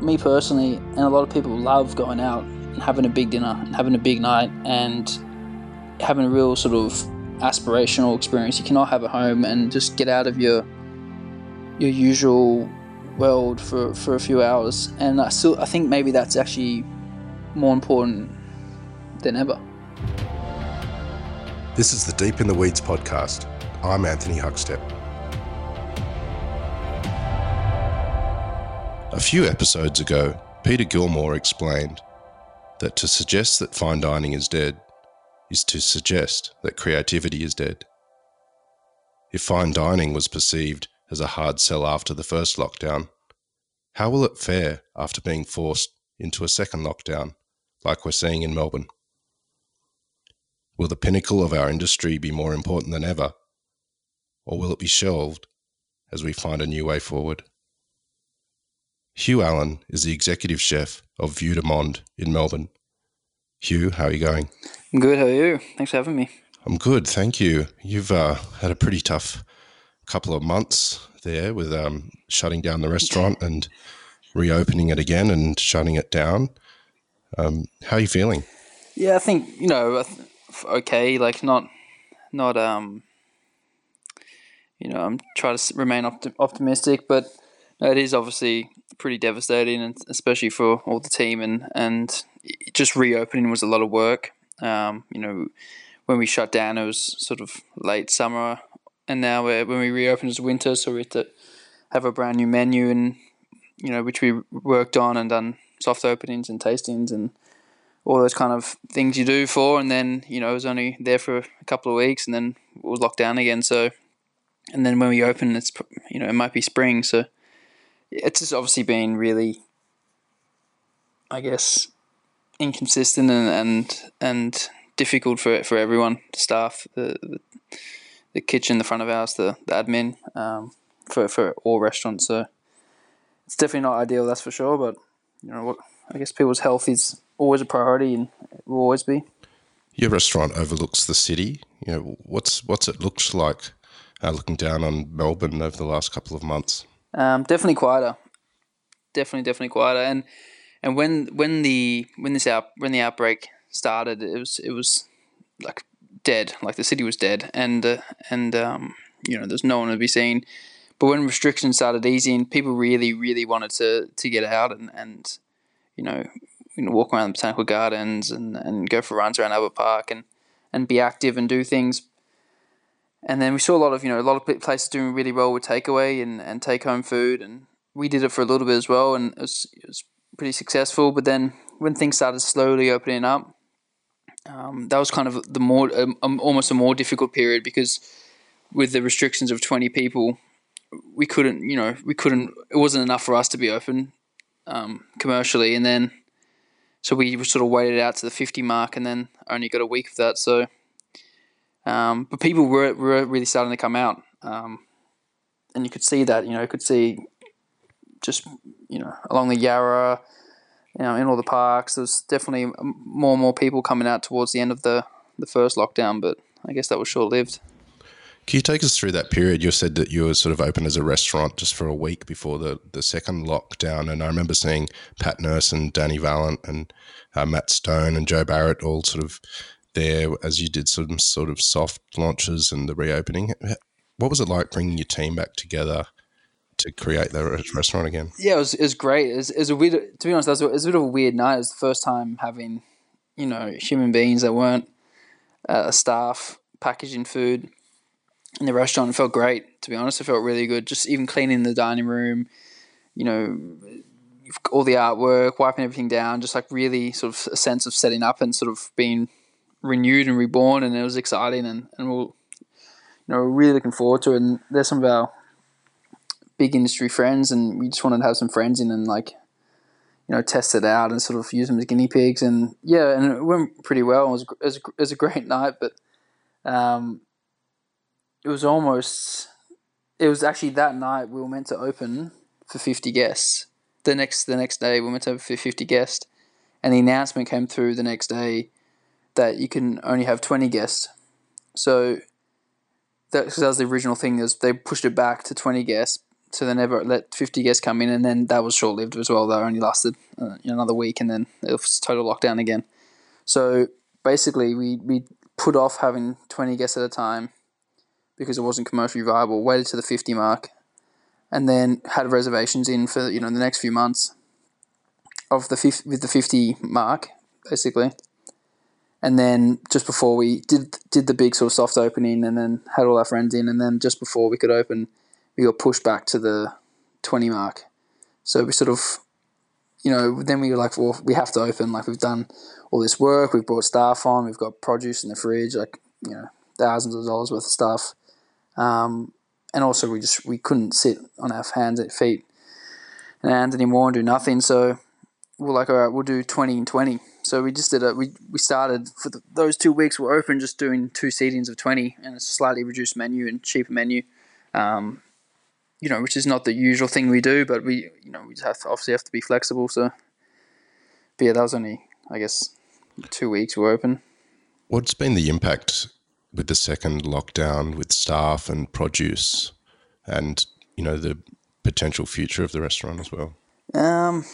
me personally, and a lot of people love going out and having a big dinner and having a big night and having a real sort of aspirational experience you cannot have at home and just get out of your your usual world for, for a few hours and I still I think maybe that's actually more important than ever. This is the Deep in the Weeds podcast. I'm Anthony Huckstep. A few episodes ago, Peter Gilmore explained that to suggest that fine dining is dead is to suggest that creativity is dead. If fine dining was perceived as a hard sell after the first lockdown, how will it fare after being forced into a second lockdown, like we're seeing in Melbourne? Will the pinnacle of our industry be more important than ever, or will it be shelved as we find a new way forward? Hugh Allen is the executive chef of Vue de Monde in Melbourne. Hugh, how are you going? I'm good. How are you? Thanks for having me. I'm good, thank you. You've uh, had a pretty tough couple of months there with um, shutting down the restaurant and reopening it again and shutting it down. Um, how are you feeling? Yeah, I think you know, okay. Like not, not um, you know, I'm trying to remain opti- optimistic, but it is obviously pretty devastating, and especially for all the team. And and just reopening was a lot of work. Um, you know, when we shut down, it was sort of late summer, and now when we reopened, it's winter, so we had to have a brand new menu, and you know, which we worked on and done soft openings and tastings and all those kind of things you do for. And then you know, it was only there for a couple of weeks, and then it was locked down again. So, and then when we open, it's you know, it might be spring, so it's just obviously been really, I guess, inconsistent and and, and difficult for for everyone, the staff, the, the, the kitchen, the front of house, the, the admin, um, for for all restaurants. So it's definitely not ideal, that's for sure. But you know what, I guess people's health is always a priority and will always be. Your restaurant overlooks the city. You know what's what's it looked like uh, looking down on Melbourne over the last couple of months. Um, definitely quieter. Definitely, definitely quieter. And and when when the when this out when the outbreak started, it was it was like dead. Like the city was dead, and uh, and um, you know there's no one to be seen. But when restrictions started easing, people really really wanted to to get out and and you know you know walk around the botanical gardens and and go for runs around Albert Park and and be active and do things and then we saw a lot of you know a lot of places doing really well with takeaway and, and take home food, and we did it for a little bit as well, and it was, it was pretty successful. But then when things started slowly opening up, um, that was kind of the more um, um, almost a more difficult period because with the restrictions of twenty people, we couldn't you know we couldn't it wasn't enough for us to be open um, commercially, and then so we sort of waited out to the fifty mark, and then only got a week of that. So um, but people were, were really starting to come out. Um, and you could see that, you know, you could see just, you know, along the Yarra, you know, in all the parks, there's definitely more and more people coming out towards the end of the, the first lockdown, but I guess that was short lived. Can you take us through that period? You said that you were sort of open as a restaurant just for a week before the, the second lockdown. And I remember seeing Pat Nourse and Dani Valent and uh, Matt Stone and Joe Barrett all sort of there as you did some sort of soft launches and the reopening. What was it like bringing your team back together to create the restaurant again? Yeah, it was, it was great. It was, it was a weird, to be honest, it was, a, bit of a weird night. It was the first time having, you know, human beings that weren't uh, staff packaging food in the restaurant. It felt great, to be honest. It felt really good. Just even cleaning the dining room, you know, all the artwork, wiping everything down, just like really sort of a sense of setting up and sort of being renewed and reborn, and it was exciting, and, and we'll, you know, we're really looking forward to it. And there's some of our big industry friends, and we just wanted to have some friends in and like, you know, test it out and sort of use them as guinea pigs. And yeah, and it went pretty well. It was, it was, it was a great night, but um, it was almost, it was actually that night we were meant to open for 50 guests. The next the next day we were meant to have 50 guests, and the announcement came through the next day that you can only have 20 guests. So that, that was the original thing is they pushed it back to 20 guests so they never let 50 guests come in, and then that was short lived as well. That only lasted uh, another week, and then it was total lockdown again. So basically, we we put off having 20 guests at a time because it wasn't commercially viable. Waited to the 50 mark, and then had reservations in for you know the next few months of the 50, with the 50 mark basically. And then just before we did did the big sort of soft opening, and then had all our friends in, and then just before we could open, we got pushed back to the twenty mark. So we sort of, you know, then we were like, well, we have to open. Like we've done all this work, we've brought staff on, we've got produce in the fridge, like you know, thousands of dollars worth of stuff. Um, and also we just we couldn't sit on our hands and feet and hands anymore and do nothing. So we're like, all right, we'll do twenty and twenty so we just did it. We we started for the, those two weeks. We're open, just doing two seatings of twenty, and a slightly reduced menu and cheaper menu. Um, you know, which is not the usual thing we do, but we you know we have to, obviously have to be flexible. So, but yeah, that was only I guess two weeks we're open. What's been the impact with the second lockdown with staff and produce, and you know the potential future of the restaurant as well? Um,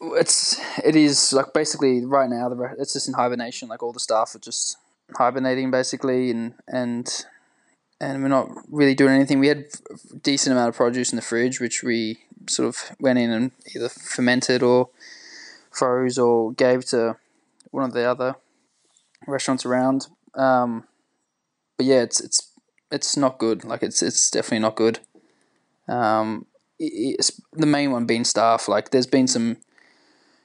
it's it is like basically right now the it's just in hibernation. Like all the staff are just hibernating basically, and and and we're not really doing anything. We had a decent amount of produce in the fridge, which we sort of went in and either fermented or froze or gave to one of the other restaurants around. Um, but yeah, it's it's it's not good. Like it's it's definitely not good. Um, it's the main one being staff. Like there's been some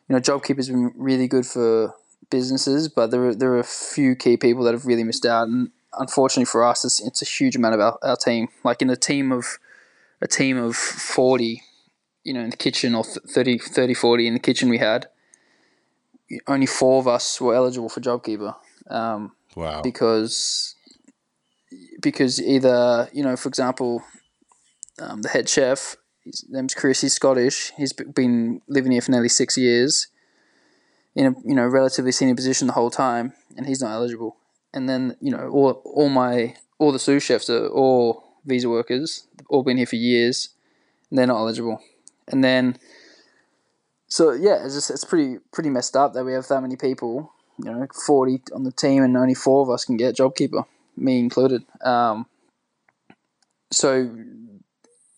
you know, JobKeeper's been really good for businesses, but there are, there are a few key people that have really missed out. And unfortunately for us, it's, it's a huge amount of our, our team. Like in a team of a team of 40, you know, in the kitchen or 30, 30 40 in the kitchen we had, only four of us were eligible for JobKeeper. Um, wow. Because because either, you know, for example, um, the head chef his name's Chris. He's Scottish. He's been living here for nearly six years, in a you know relatively senior position the whole time, and he's not eligible. And then you know all all my all the sous chefs are all visa workers, all been here for years, and they're not eligible. And then, so yeah, it's just it's pretty pretty messed up that we have that many people. You know, forty on the team, and only four of us can get JobKeeper, me included. Um, so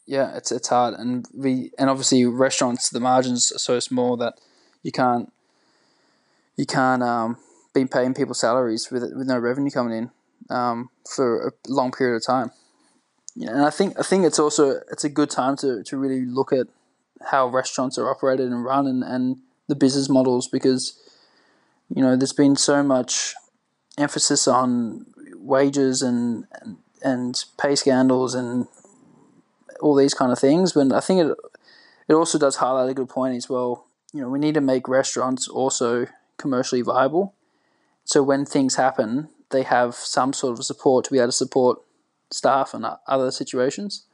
yeah, it's it's hard, and we and obviously restaurants the margins are so small that you can't you can't um, be paying people salaries with with no revenue coming in um, for a long period of time. Yeah, and I think I think it's also it's a good time to, to really look at how restaurants are operated and run and, and the business models because you know there's been so much emphasis on wages and and, and pay scandals and all these kind of things. But I think it it also does highlight a good point as well. You know, we need to make restaurants also commercially viable. So when things happen, they have some sort of support to be able to support staff and other situations.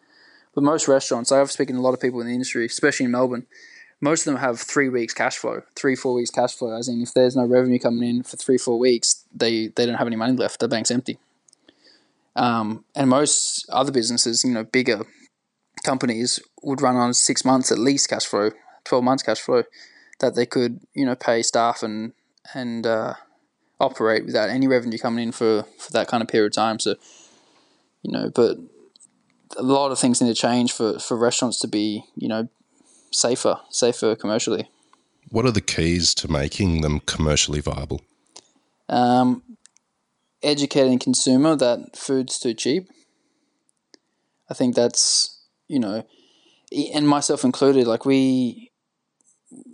But most restaurants, I've spoken to a lot of people in the industry, especially in Melbourne, most of them have three weeks cash flow, three, four weeks cash flow. As in, if there's no revenue coming in for three, four weeks, they, they don't have any money left. The bank's empty. Um, and most other businesses, you know, bigger companies would run on six months at least cash flow, twelve months cash flow, that they could you know pay staff and and uh, operate without any revenue coming in for for that kind of period of time. So you know, but a lot of things need to change for for restaurants to be you know safer, safer commercially. What are the keys to making them commercially viable? Um, educating consumer that food's too cheap. I think that's you know, and myself included, like we,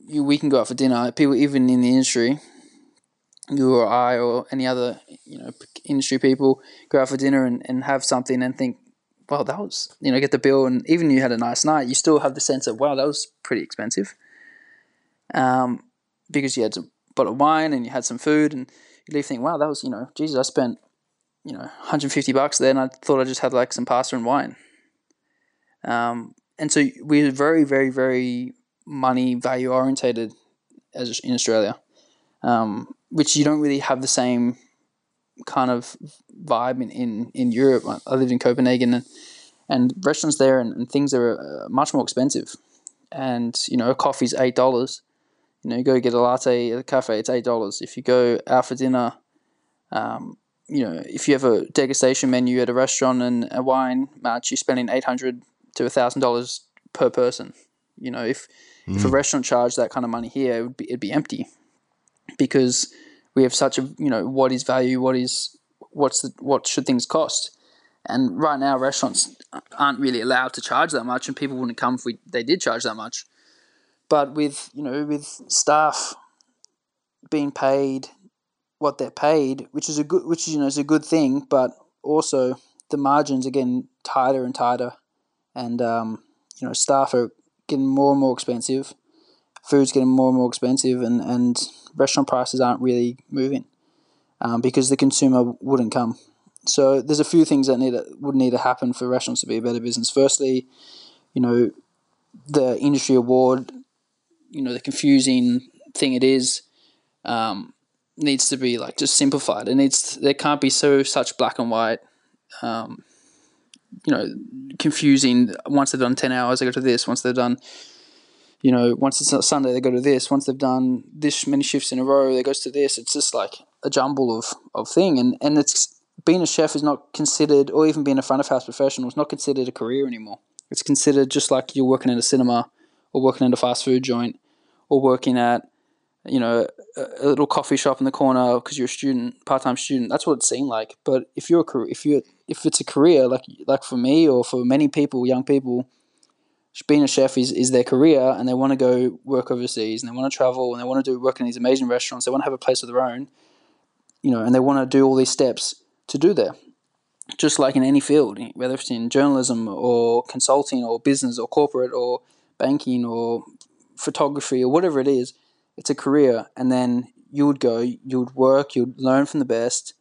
you, we can go out for dinner. People even in the industry, you or I or any other you know industry people go out for dinner and, and have something and think, well, that was you know get the bill and even you had a nice night, you still have the sense of wow, that was pretty expensive. Um, because you had a bottle of wine and you had some food and you leave thinking, wow, that was you know, Jesus, I spent you know 150 bucks there and I thought I just had like some pasta and wine. Um, and so we're very, very, very money value orientated as in Australia, um, which you don't really have the same kind of vibe in, in, in Europe. I lived in Copenhagen and, and restaurants there and, and things are uh, much more expensive. And you know, a coffee's eight dollars. You know, you go get a latte at a cafe, it's eight dollars. If you go out for dinner, um, you know, if you have a degustation menu at a restaurant and a wine match, you're spending eight hundred to thousand dollars per person. You know, if mm. if a restaurant charged that kind of money here, it would be it'd be empty because we have such a you know what is value, what is what's the what should things cost, and right now restaurants aren't really allowed to charge that much, and people wouldn't come if we, they did charge that much. But with you know with staff being paid what they're paid, which is a good which you know is a good thing, but also the margins are getting tighter and tighter, and um, you know staff are getting more and more expensive, food's getting more and more expensive, and and restaurant prices aren't really moving um, because the consumer wouldn't come. So there's a few things that need would need to happen for restaurants to be a better business. Firstly, you know, the industry award, you know, the confusing thing it is, um, needs to be like just simplified. It needs there can't be so such black and white. Um, you know, confusing. Once they've done ten hours, they go to this. Once they've done you know, once it's a Sunday, they go to this. Once they've done this many shifts in a row, they goes to this. It's just like a jumble of, of thing. And, and it's being a chef is not considered, or even being a front of house professional is not considered a career anymore. It's considered just like you're working in a cinema or working in a fast food joint or working at, you know, a, little coffee shop in the corner because you're a student, part time student. That's what it seemed like. But if you're a career, if you if it's a career like like for me or for many people, young people, being a chef is, is their career and they want to go work overseas and they want to travel and they want to do work in these amazing restaurants. They want to have a place of their own, you know, and they want to do all these steps to do that. Just like in any field, whether it's in journalism or consulting or business or corporate or banking or photography or whatever it is, it's a career. And then you would go, you would work, you'd learn from the best,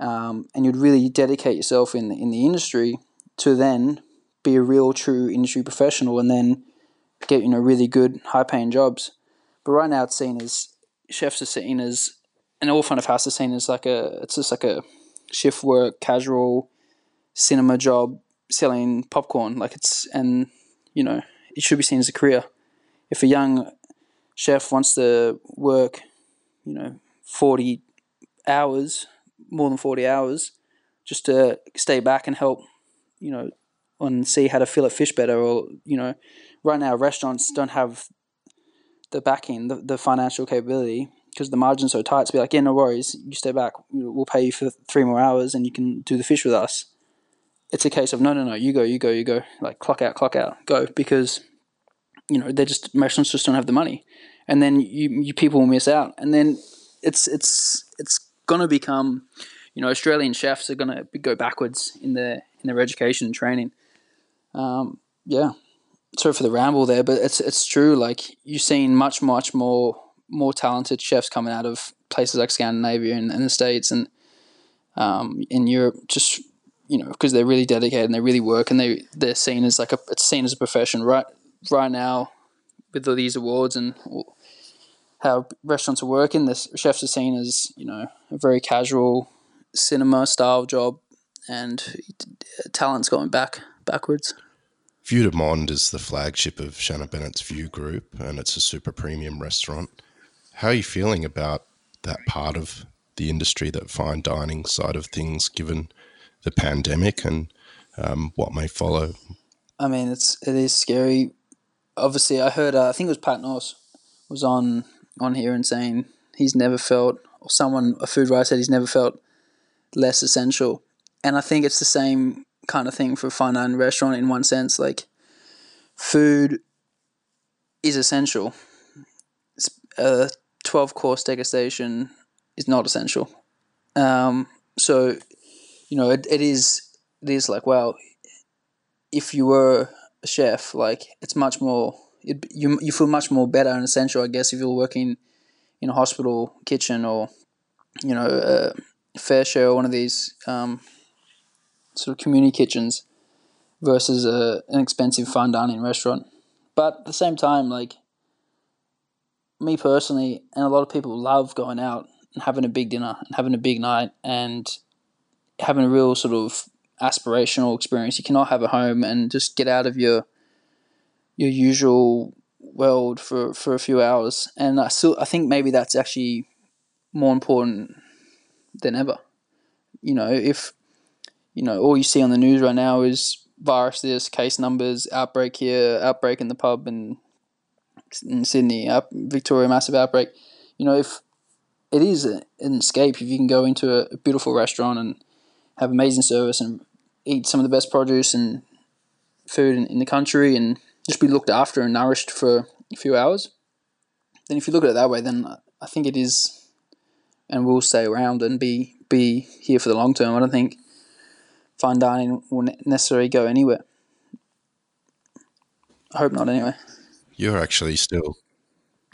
um, and you'd really dedicate yourself in the, in the industry to then be a real true industry professional and then get you know really good high paying jobs. But right now it's seen as chefs are seen as and all front of house is seen as like a it's just like a shift work casual cinema job selling popcorn like it's and you know it should be seen as a career. If a young chef wants to work, you know, forty hours, more than forty hours, just to stay back and help, you know, and see how to fillet fish better. Or you know, right now restaurants don't have the backing, the, the financial capability because the margin's so tight to be like, yeah, no worries, you stay back, we'll pay you for three more hours and you can do the fish with us. It's a case of no, no, no, you go, you go, you go, like clock out, clock out, go because you know they're just restaurants just don't have the money, and then you you people will miss out, and then it's it's it's gonna become, you know, Australian chefs are gonna go backwards in their in their education and training um, yeah, sorry for the ramble there, but it's it's true. Like you've seen much much more more talented chefs coming out of places like Scandinavia and, and the states and um, in Europe. Just you know because they're really dedicated and they really work and they they're seen as like a it's seen as a profession right right now with all these awards and how restaurants are working. The chefs are seen as you know a very casual cinema style job and talent's going back backwards. Vue de Monde is the flagship of Shannon Bennett's Vue Group, and it's a super premium restaurant. How are you feeling about that part of the industry, that fine dining side of things, given the pandemic and um, what may follow? I mean, it's it is scary. Obviously, I heard uh, I think it was Pat Nourse was on on here and saying he's never felt, or someone a food writer said he's never felt less essential, and I think it's the same kind of thing for fine dining restaurant in one sense. Like, food is essential. A twelve course degustation is not essential. Um, so, you know, it, it is it is like wow. If you were a chef, like it's much more. It, you you feel much more better and essential, I guess, if you're working in a hospital kitchen or you know a FareShare or one of these um, sort of community kitchens versus a, an expensive fine dining restaurant. But at the same time, like me personally, and a lot of people love going out and having a big dinner and having a big night and having a real sort of aspirational experience. You cannot have a home and just get out of your your usual world for, for a few hours. And I still I think maybe that's actually more important than ever. You know, if you know all you see on the news right now is virus this, case numbers, outbreak here, outbreak in the pub in in Sydney, up Victoria, massive outbreak. You know, if it is an escape, if you can go into a, a beautiful restaurant and have amazing service and eat some of the best produce and food in, in the country and just be looked after and nourished for a few hours, then if you look at it that way, then I think it is and will stay around and be be here for the long term. I don't think fine dining will necessarily go anywhere. I hope not, anyway. You're actually still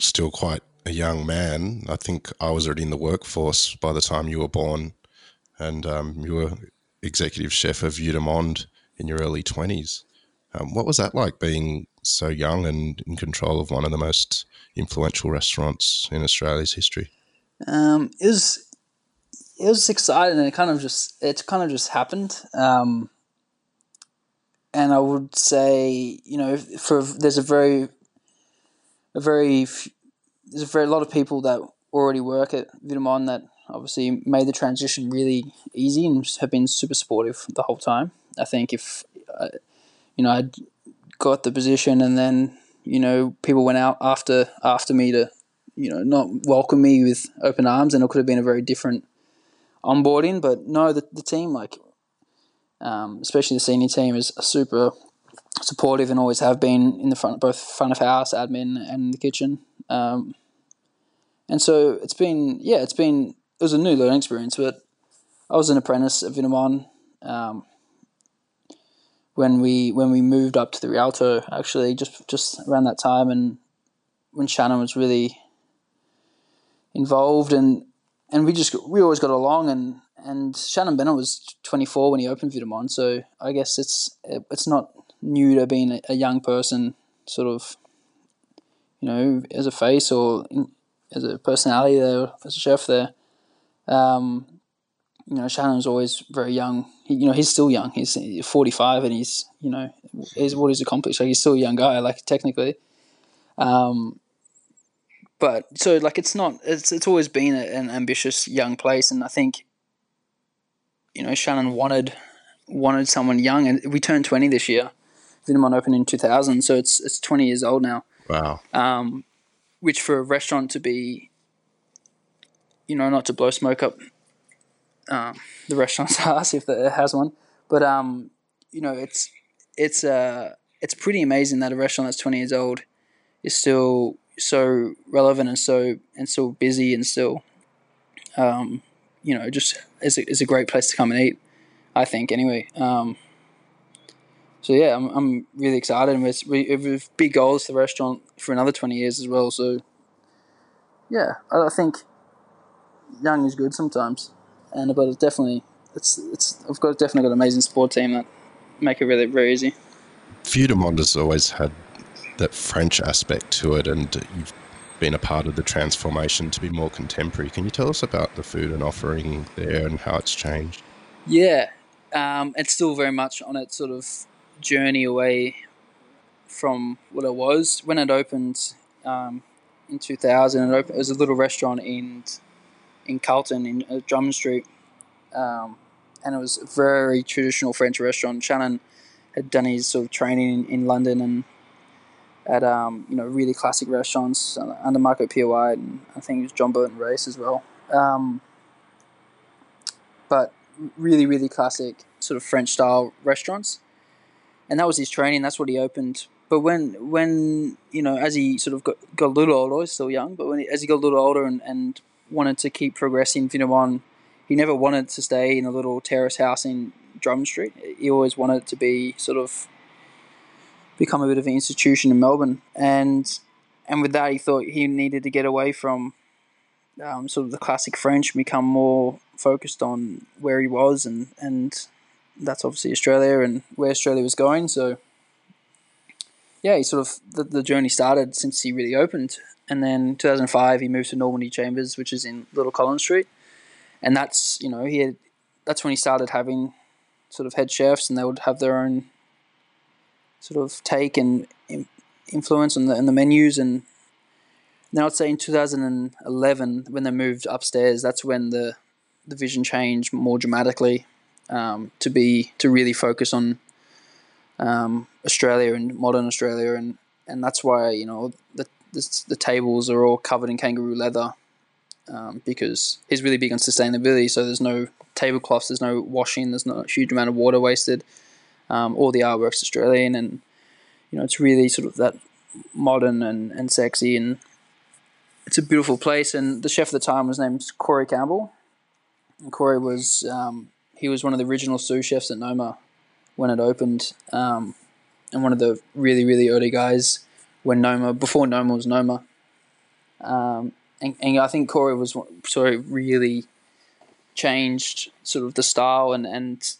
still quite a young man. I think I was already in the workforce by the time you were born, and um, you were executive chef of Vue de Monde in your early twenties. Um, what was that like being so young and in control of one of the most influential restaurants in Australia's history? Um, it was it was exciting, and it kind of just it kind of just happened. Um, and I would say, you know, for there's a very a very there's a very lot of people that already work at de that obviously made the transition really easy and have been super supportive the whole time. I think if uh, you know I got the position and then you know people went out after after me to you know not welcome me with open arms and it could have been a very different onboarding. But no, the the team like um, especially the senior team is super supportive and always have been in the front both front of house admin and the kitchen. Um, and so it's been yeah it's been it was a new learning experience, but I was an apprentice at Vue de Monde um, when we when we moved up to the Rialto actually just just around that time and when Shannon was really involved and and we just we always got along and and Shannon Bennett was 24 when he opened Vue so I guess it's it's not new to being a young person sort of you know as a face or in, as a personality there as a chef there. Um, you know, Shannon's always very young. He, you know, he's still young. He's 45 and he's, you know, is what he's accomplished. Like he's still a young guy, like technically. Um, but so like it's not it's it's always been a, an ambitious young place, and I think, you know, Shannon wanted wanted someone young, and we turned 20 this year. De opened in 2000, so it's it's 20 years old now. Wow. Um, which for a restaurant to be you know, not to blow smoke up um, the restaurant's ass if it has one, but um, you know, it's it's uh it's pretty amazing that a restaurant that's twenty years old is still so relevant and so and so busy and still, um, you know, just is a, is a great place to come and eat. I think anyway. Um, so yeah, I'm I'm really excited, and we have big goals for the restaurant for another twenty years as well. So yeah, I think young is good sometimes, and but it's definitely it's it's I've got definitely got an amazing sport team that make it really very easy. Monde has always had that French aspect to it, and you've been a part of the transformation to be more contemporary. Can you tell us about the food and offering there and how it's changed? Yeah, um, it's still very much on its sort of journey away from what it was when it opened um, in 2000. It, opened, it was a little restaurant in in Carlton in uh, Drummond Street, um, and it was a very traditional French restaurant. Shannon had done his sort of training in, in London and at um, you know really classic restaurants under Marco Pierre White and I think it was John Burton Race as well. Um, but really, really classic sort of French style restaurants, and that was his training. That's what he opened. But when when you know as he sort of got, got a little older, he's still young, but when he, as he got a little older and, and wanted to keep progressing Monde. He never wanted to stay in a little terrace house in Drummond Street. He always wanted to be sort of become a bit of an institution in Melbourne, and and with that, he thought he needed to get away from um, sort of the classic French, and become more focused on where he was, and and that's obviously Australia and where Australia was going. So yeah, he sort of the, the journey started since he really opened and then 2005 he moved to Normanby Chambers, which is in Little Collins Street, and that's you know he had that's when he started having sort of head chefs, and they would have their own sort of take and influence on the on the menus. And then I'd say in 2011, when they moved upstairs, that's when the the vision changed more dramatically um, to be to really focus on um, Australia and modern Australia, and and that's why you know the the, the tables are all covered in kangaroo leather um, because he's really big on sustainability. So there's no tablecloths, there's no washing, there's not a huge amount of water wasted. Um, all the artwork's Australian, and you know it's really sort of that modern and, and sexy, and it's a beautiful place. And the chef at the time was named Corey Campbell. And Corey was um, he was one of the original sous chefs at Noma when it opened, um, and one of the really really early guys when Noma before Noma was Noma. Um, and, and I think Corey was sort of really changed sort of the style and and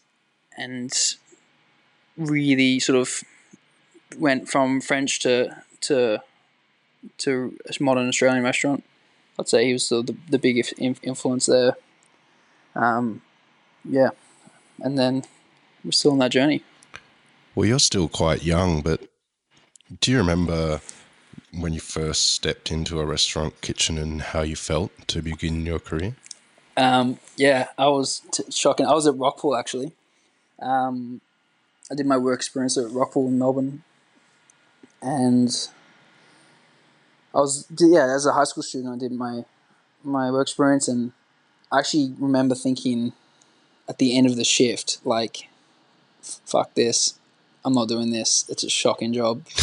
and really sort of went from French to to to a modern Australian restaurant. I'd say he was the the, the big influence there. Um, yeah, and then we're still on that journey. Well, you're still quite young, but do you remember when you first stepped into a restaurant kitchen and how you felt to begin your career? Um, yeah, I was t- shocking. I was at Rockpool actually. Um, I did my work experience at Rockpool in Melbourne, and I was yeah as a high school student I did my my work experience and I actually remember thinking at the end of the shift like fuck this I'm not doing this. It's a shocking job.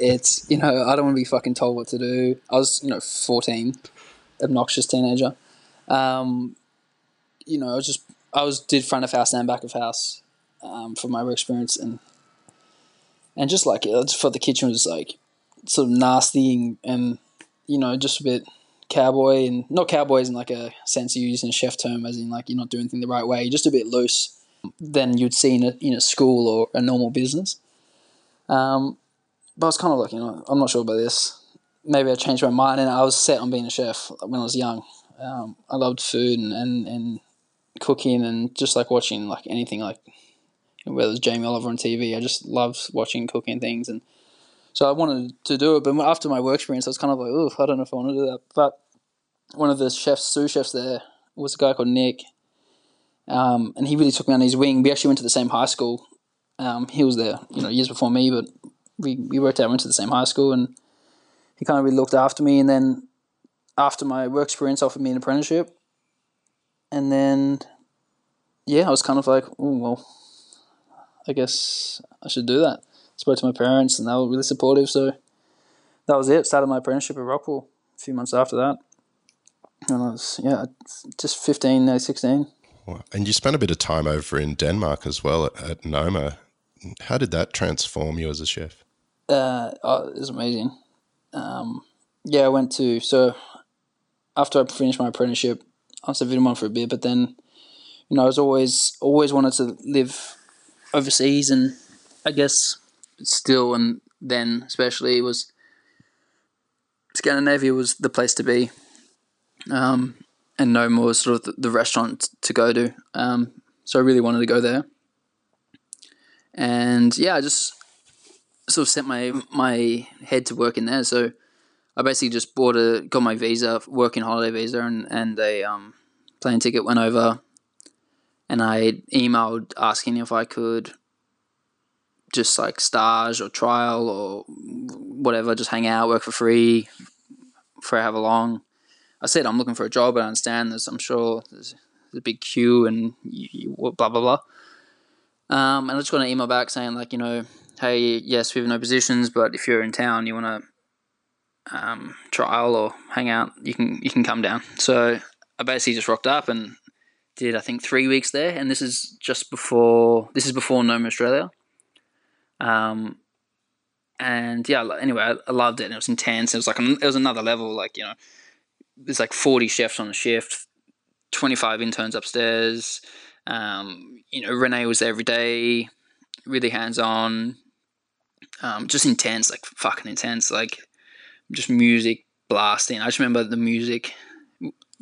it's you know I don't want to be fucking told what to do. I was you know 14, obnoxious teenager. Um, you know I was just I was did front of house and back of house um, for my work experience and and just like I just thought the kitchen was like sort of nasty and, and you know just a bit cowboy and not cowboys in like a sense of using a chef term as in like you're not doing anything the right way. Just a bit loose than you'd see in a, in a school or a normal business. Um, but I was kind of like, you know, I'm not sure about this. Maybe I changed my mind, and I was set on being a chef when I was young. Um, I loved food and, and, and cooking, and just like watching like anything like whether it's Jamie Oliver on TV. I just loved watching cooking things, and so I wanted to do it. But after my work experience, I was kind of like, oh, I don't know if I want to do that. But one of the chefs, sous chefs there, was a guy called Nick, um, and he really took me on his wing. We actually went to the same high school. Um, he was there, you know, years before me, but we, we worked out, went to the same high school, and he kind of really looked after me. And then after my work experience, offered me an apprenticeship. And then, yeah, I was kind of like, oh, well, I guess I should do that. Spoke to my parents, and they were really supportive. So that was it. Started my apprenticeship at Rockpool a few months after that. And I was, yeah, just 15, 16. And you spent a bit of time over in Denmark as well at, at Noma. How did that transform you as a chef? Uh, oh, it was amazing. Um, yeah, I went to so after I finished my apprenticeship, I was a Vitamin for a bit, but then you know I was always always wanted to live overseas, and I guess still and then especially was Scandinavia was the place to be. Um, and Noma sort of the, restaurant to go to. Um, so I really wanted to go there. And yeah, I just sort of set my my head to work in there. So I basically just bought a got my visa, working holiday visa, and and a um, plane ticket. Went over, and I emailed asking if I could just like stage or trial or whatever, just hang out, work for free for however long. I said I'm looking for a job. I understand this. I'm sure there's, there's a big queue and you, you, blah blah blah. Um, and I just got an email back saying like you know, hey, yes, we have no positions, but if you're in town, you want to um, trial or hang out, you can you can come down. So I basically just rocked up and did I think three weeks there, and this is just before this is before Noma Australia. Um, and yeah, anyway, I loved it. And it was intense. It was like it was another level. Like you know, there's like 40 chefs on a shift, 25 interns upstairs. Um, you know, René was there every day, really hands on, um, just intense, like fucking intense, like just music blasting. I just remember the music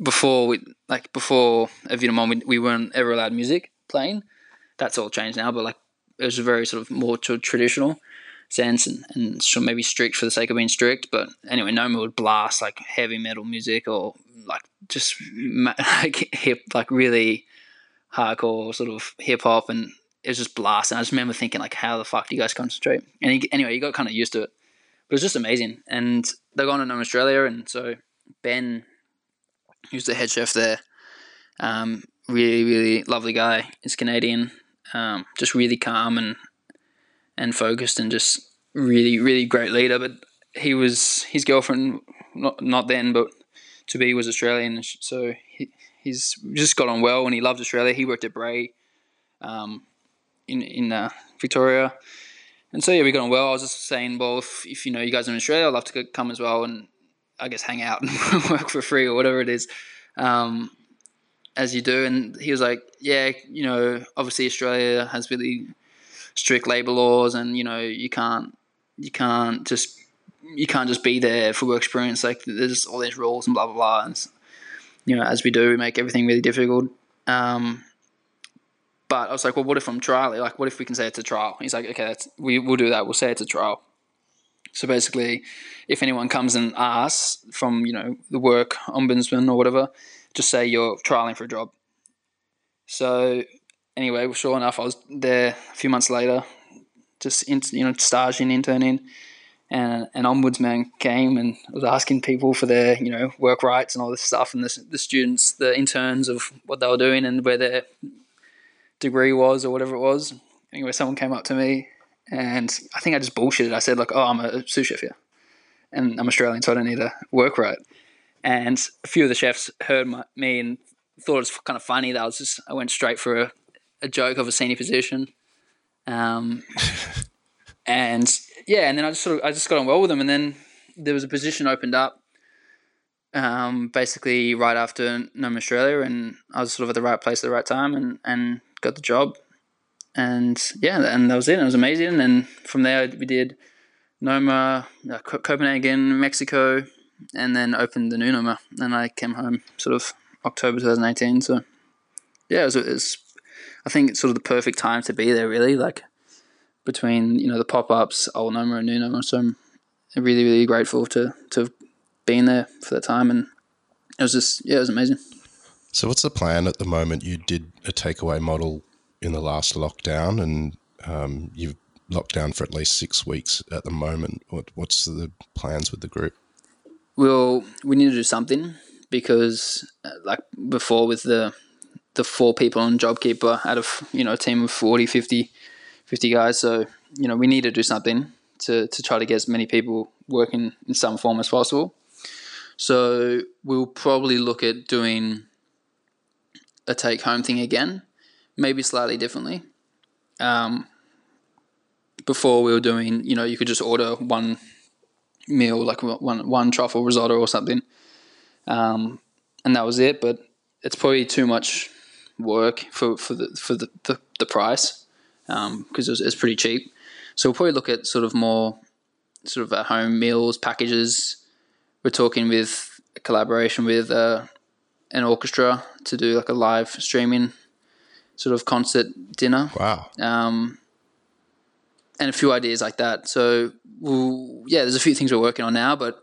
before we, like before Evita Mom, we, we weren't ever allowed music playing. that's all changed now. But like it was very sort of more traditional sense and, and maybe strict for the sake of being strict. But anyway, Noma would blast like heavy metal music or like just like hip, like really hardcore sort of hip hop, and it was just blast. And I just remember thinking like, how the fuck do you guys concentrate? And he, anyway, you got kind of used to it, but it was just amazing. And they're going to Noma Australia, and so Ben, who's the head chef there, um, really really lovely guy. He's Canadian, um, just really calm and and focused and just really really great leader. But he was his girlfriend not not then, but to be was Australian, so he, he's just got on well and he loved Australia. He worked at Brae, um, in in uh, Victoria, and so yeah, we got on well. I was just saying, well, if, if you know you guys are in Australia, I'd love to come as well and I guess hang out and work for free or whatever it is. Um, as you do. And he was like, yeah, you know, obviously Australia has really strict labour laws, and you know, you can't you can't just you can't just be there for work experience. Like there's all these rules and blah blah blah. And you know, as we do, we make everything really difficult. Um, but I was like, well, what if I'm trialing? Like, what if we can say it's a trial? He's like, okay, that's, we, we will do that. We'll say it's a trial. So basically, if anyone comes and asks from you know the work ombudsman or whatever, just say you're trialing for a job. So anyway, sure enough, I was there a few months later, just in, you know staging, interning, and an ombudsman came and was asking people for their you know work rights and all this stuff, and the, the students, the interns of what they were doing and where their degree was or whatever it was. Anyway, someone came up to me, and I think I just bullshitted. I said like, "Oh, I'm a sous chef here, and I'm Australian, so I don't need a work right." And a few of the chefs heard my, me and thought it was kind of funny that I was just I went straight for a, a joke of a senior position. Um, and yeah, and then I just sort of I just got on well with them, and then there was a position opened up, um, basically right after Noma Australia, and I was sort of at the right place at the right time, and and got the job, and yeah, and that was it. It was amazing, and then from there we did Noma, uh, Copenhagen, Mexico, and then opened the new Noma. And I came home sort of October 2018. So yeah, it was, it was, I think it's sort of the perfect time to be there. Really, like between you know the pop ups, old Noma and new Noma. So I'm really really grateful to to have been there for that time, and it was just yeah, it was amazing. So what's the plan at the moment? You did a takeaway model in the last lockdown, and um, you've locked down for at least six weeks at the moment. What, what's the plans with the group? Well, we need to do something because, uh, like before, with the the four people on JobKeeper out of you know a team of 40, 50, 50 guys, so you know we need to do something to to try to get as many people working in some form as possible. So we'll probably look at doing a take home thing again, maybe slightly differently. Um, before we were doing, you know, you could just order one meal, like one one truffle risotto or something, um, and that was it. But it's probably too much work for, for the for the, the, the price because um, it's, it's pretty cheap. So we'll probably look at sort of more sort of at home meals packages. We're talking with a collaboration with uh, an orchestra to do like a live streaming sort of concert dinner. Wow. Um, and a few ideas like that. So we'll, yeah, there's a few things we're working on now, but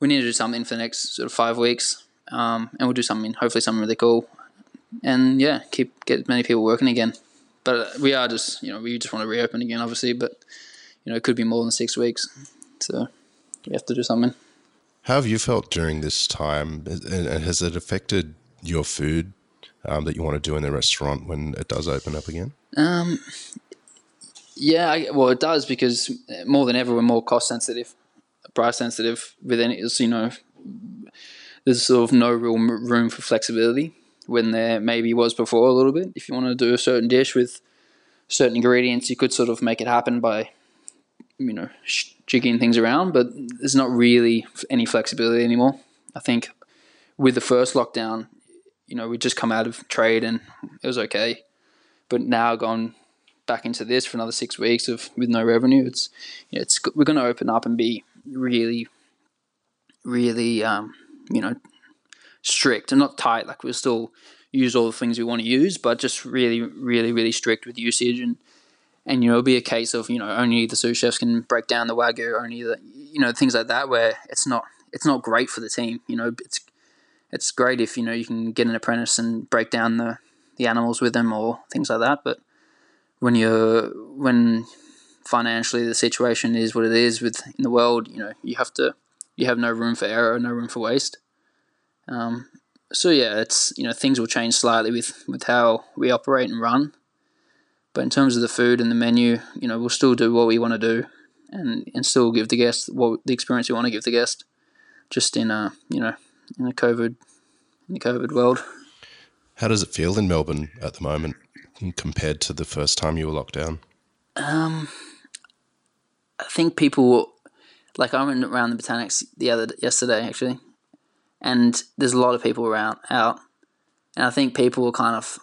we need to do something for the next sort of five weeks, um, and we'll do something, hopefully something really cool, and yeah, keep get many people working again. But we are just, you know, we just want to reopen again, obviously, but you know, it could be more than six weeks, so we have to do something. How have you felt during this time, and has it affected your food um, that you want to do in the restaurant when it does open up again? Um, yeah, I, well, it does because more than ever we're more cost sensitive, price sensitive. With any, you know, there's sort of no real room for flexibility when there maybe was before a little bit. If you want to do a certain dish with certain ingredients, you could sort of make it happen by, you know, jigging things around. But there's not really any flexibility anymore. I think with the first lockdown, you know, we just come out of trade and it was okay. But now gone back into this for another six weeks of with no revenue, it's you know, it's we're going to open up and be really, really, um, you know, strict and not tight. Like we're still use all the things we want to use, but just really, really, really strict with usage and and you know it'll be a case of you know only the sous chefs can break down the wagyu, only the you know things like that where it's not it's not great for the team. You know, it's it's great if you know you can get an apprentice and break down the the animals with them or things like that, but when you're when financially the situation is what it is with in the world, you know, you have to you have no room for error, no room for waste. Um, so yeah, it's you know things will change slightly with with how we operate and run, but in terms of the food and the menu, you know, we'll still do what we want to do, and and still give the guest what the experience we want to give the guest, just in a you know in a COVID in the COVID world. How does it feel in Melbourne at the moment compared to the first time you were locked down? Um, I think people like I went around the botanics the other yesterday actually, and there's a lot of people around out, and I think people are kind of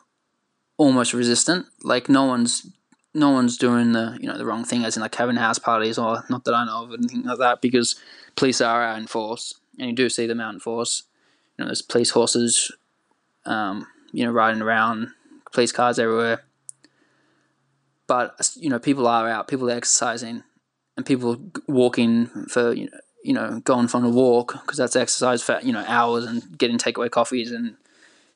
almost resistant. Like no one's no one's doing the you know the wrong thing, as in like having house parties or not that I know of anything like that, because police are out in force, and you do see them out in force. You know, there's police horses, um, you know, riding around, police cars everywhere. But you know, people are out, people are exercising, and people walking for you know, you know going for a walk because that's exercise for you know hours and getting takeaway coffees and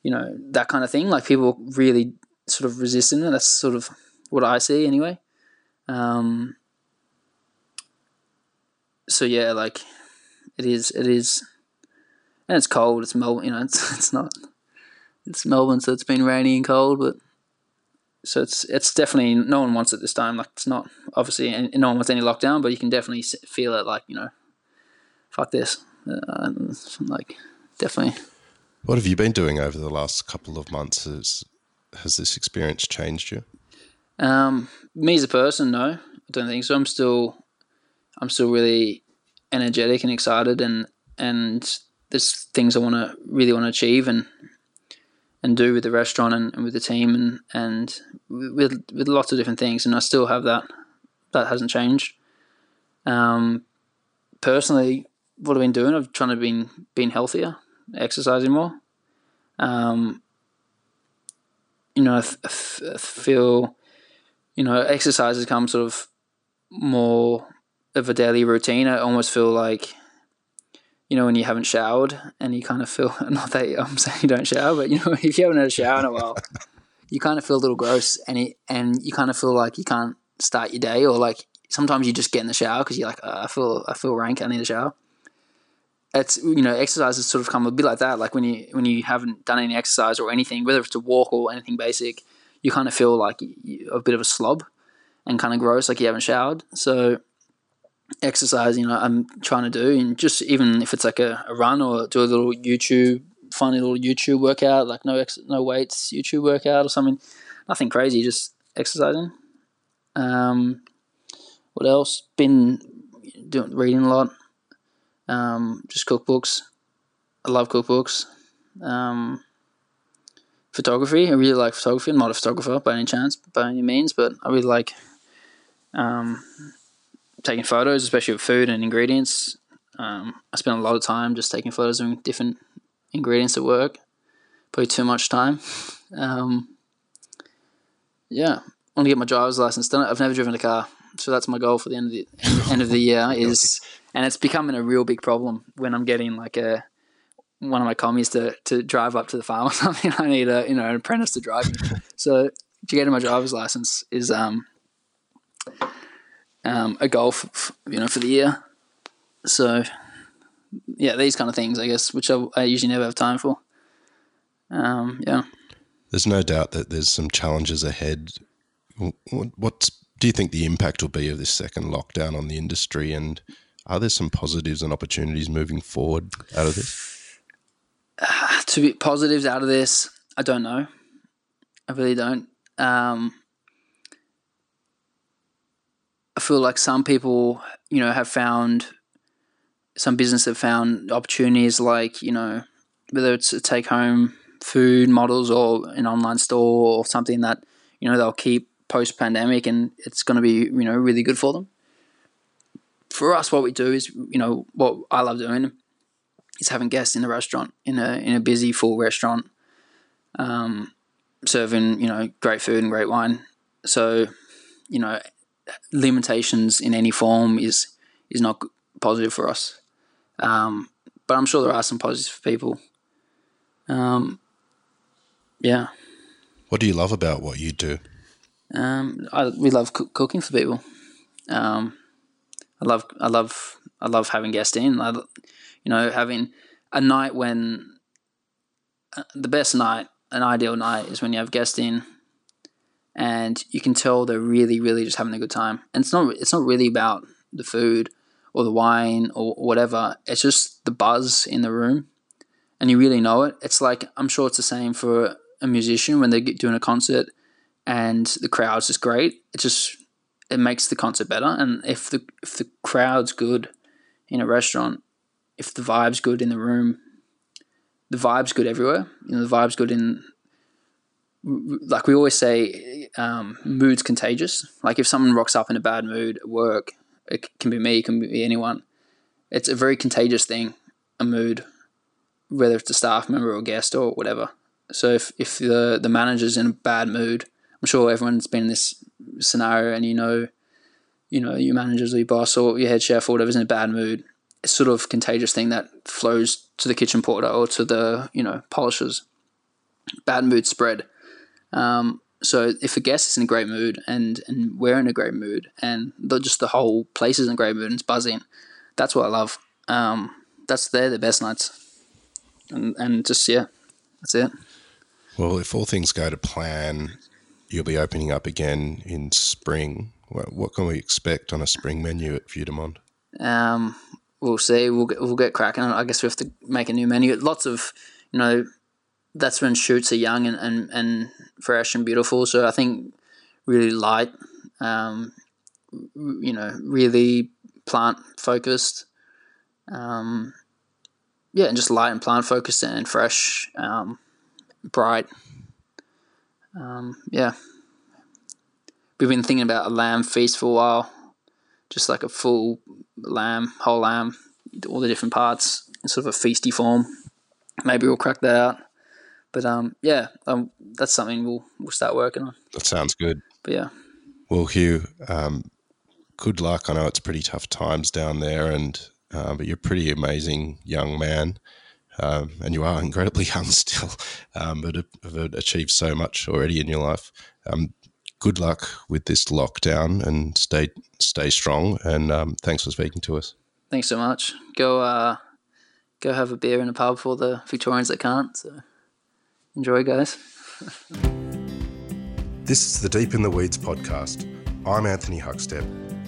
you know that kind of thing. Like people really sort of resisting it. That's sort of what I see anyway. Um, so yeah, like it is, it is, and it's cold. It's Melbourne, you know. It's it's not. It's Melbourne, so it's been rainy and cold, but so it's it's definitely no one wants it this time. Like it's not obviously no one wants any lockdown, but you can definitely feel it. Like you know, fuck this. Uh, like definitely. What have you been doing over the last couple of months? Has has this experience changed you? Um, me as a person, no, I don't think so. I'm still, I'm still really energetic and excited, and and there's things I want to really want to achieve and and do with the restaurant and, and, with the team and and with with lots of different things. And I still have that. That hasn't changed. Um, personally, what I've been doing, I've trying to been being healthier, exercising more. Um, you know, I feel, you know, exercise has come sort of more of a daily routine. I almost feel like you know, when you haven't showered and you kind of feel, not that I'm saying you don't shower, but you know, if you haven't had a shower in a while, you kind of feel a little gross and it, and you kind of feel like you can't start your day or like sometimes you just get in the shower because you're like, oh, I feel, I feel rank. I need a shower. It's, you know, exercise has sort of come a bit like that. Like when you, when you haven't done any exercise or anything, whether it's a walk or anything basic, you kind of feel like a bit of a slob and kind of gross, like you haven't showered. So exercise, you know, I'm trying to do, and just even if it's like a, a run or do a little YouTube, funny little YouTube workout, like no ex- no weights YouTube workout or something, nothing crazy, just exercising. Um, what else? Been doing reading a lot. Um, just cookbooks. I love cookbooks. Um, photography. I really like photography. I'm not a photographer by any chance, by any means, but I really like um, taking photos, especially of food and ingredients. Um, I spend a lot of time just taking photos of different ingredients at work. Probably too much time. Um, yeah, I want to get my driver's license done. I've never driven a car, so that's my goal for the end of the end of the year. Is and it's becoming a real big problem when I'm getting like a one of my commies to, to drive up to the farm or something. I need a you know an apprentice to drive me. So to get my driver's license is um um, a goal, for, you know, for the year. So, yeah, these kind of things, I guess, which I, I usually never have time for. Um, yeah. There's no doubt that there's some challenges ahead. What, do you think the impact will be of this second lockdown on the industry? And are there some positives and opportunities moving forward out of this? Uh, to be positives out of this, I don't know. I really don't. Um, I feel like some people, you know, have found some business have found opportunities like, you know, whether it's a take home food models or an online store or something that, you know, they'll keep post pandemic and it's going to be, you know, really good for them. For us, what we do is, you know, what I love doing is having guests in the restaurant, in a, in a busy, full restaurant. um, serving you know great food and great wine. So you know limitations in any form is is not positive for us. Um, but I'm sure there are some positives for people. Um, yeah. What do you love about what you do? Um, I, we love cooking for people. Um, I love, I love, I love having guests in. I, you know, having a night when uh, the best night, an ideal night, is when you have guests in, and you can tell they're really, really just having a good time. And it's not, it's not really about the food or the wine or whatever. It's just the buzz in the room, and you really know it. It's like I'm sure it's the same for a musician when they're doing a concert and the crowd's just great. It just it makes the concert better. And if the if the crowd's good in a restaurant, if the vibe's good in the room, the vibe's good everywhere. You know, the vibe's good in like we always say, um, mood's contagious. Like if someone rocks up in a bad mood at work, it can be me, it can be anyone. It's a very contagious thing, a mood, whether it's a staff member or guest or whatever. So if, if the the manager's in a bad mood, I'm sure everyone's been in this scenario, and you know, you know, your managers or your boss or your head chef or whatever's in a bad mood. It's sort of contagious thing that flows to the kitchen porter or to the you know polishers. Bad mood spread. Um, so if a guest is in a great mood and and we're in a great mood and the, just the whole place is in a great mood and it's buzzing, that's what I love. Um, that's they're the best nights, and and just yeah, that's it. Well, if all things go to plan, you'll be opening up again in spring. What, what can we expect on a spring menu at Vue de Monde? Um, we'll see. We'll get, we'll get cracking. I guess we have to make a new menu. Lots of you know that's when shoots are young and, and, and fresh and beautiful. So I think really light, um, you know, really plant focused. Um, yeah, and just light and plant focused and fresh, um, bright. Um, yeah, we've been thinking about a lamb feast for a while, just like a full lamb, whole lamb, all the different parts in sort of a feasty form. Maybe we'll crack that out. But um, yeah, um, that's something we'll we'll start working on. That sounds good. But yeah. Well, Hugh, um, good luck. I know it's pretty tough times down there, and uh, but you're a pretty amazing young man, um, and you are incredibly young still, um, but have achieved so much already in your life. Um, good luck with this lockdown, and stay stay strong. And um, thanks for speaking to us. Thanks so much. Go uh, go have a beer in a pub for the Victorians that can't. So. Enjoy, guys. this is the Deep in the Weeds podcast. I'm Anthony Huckstep.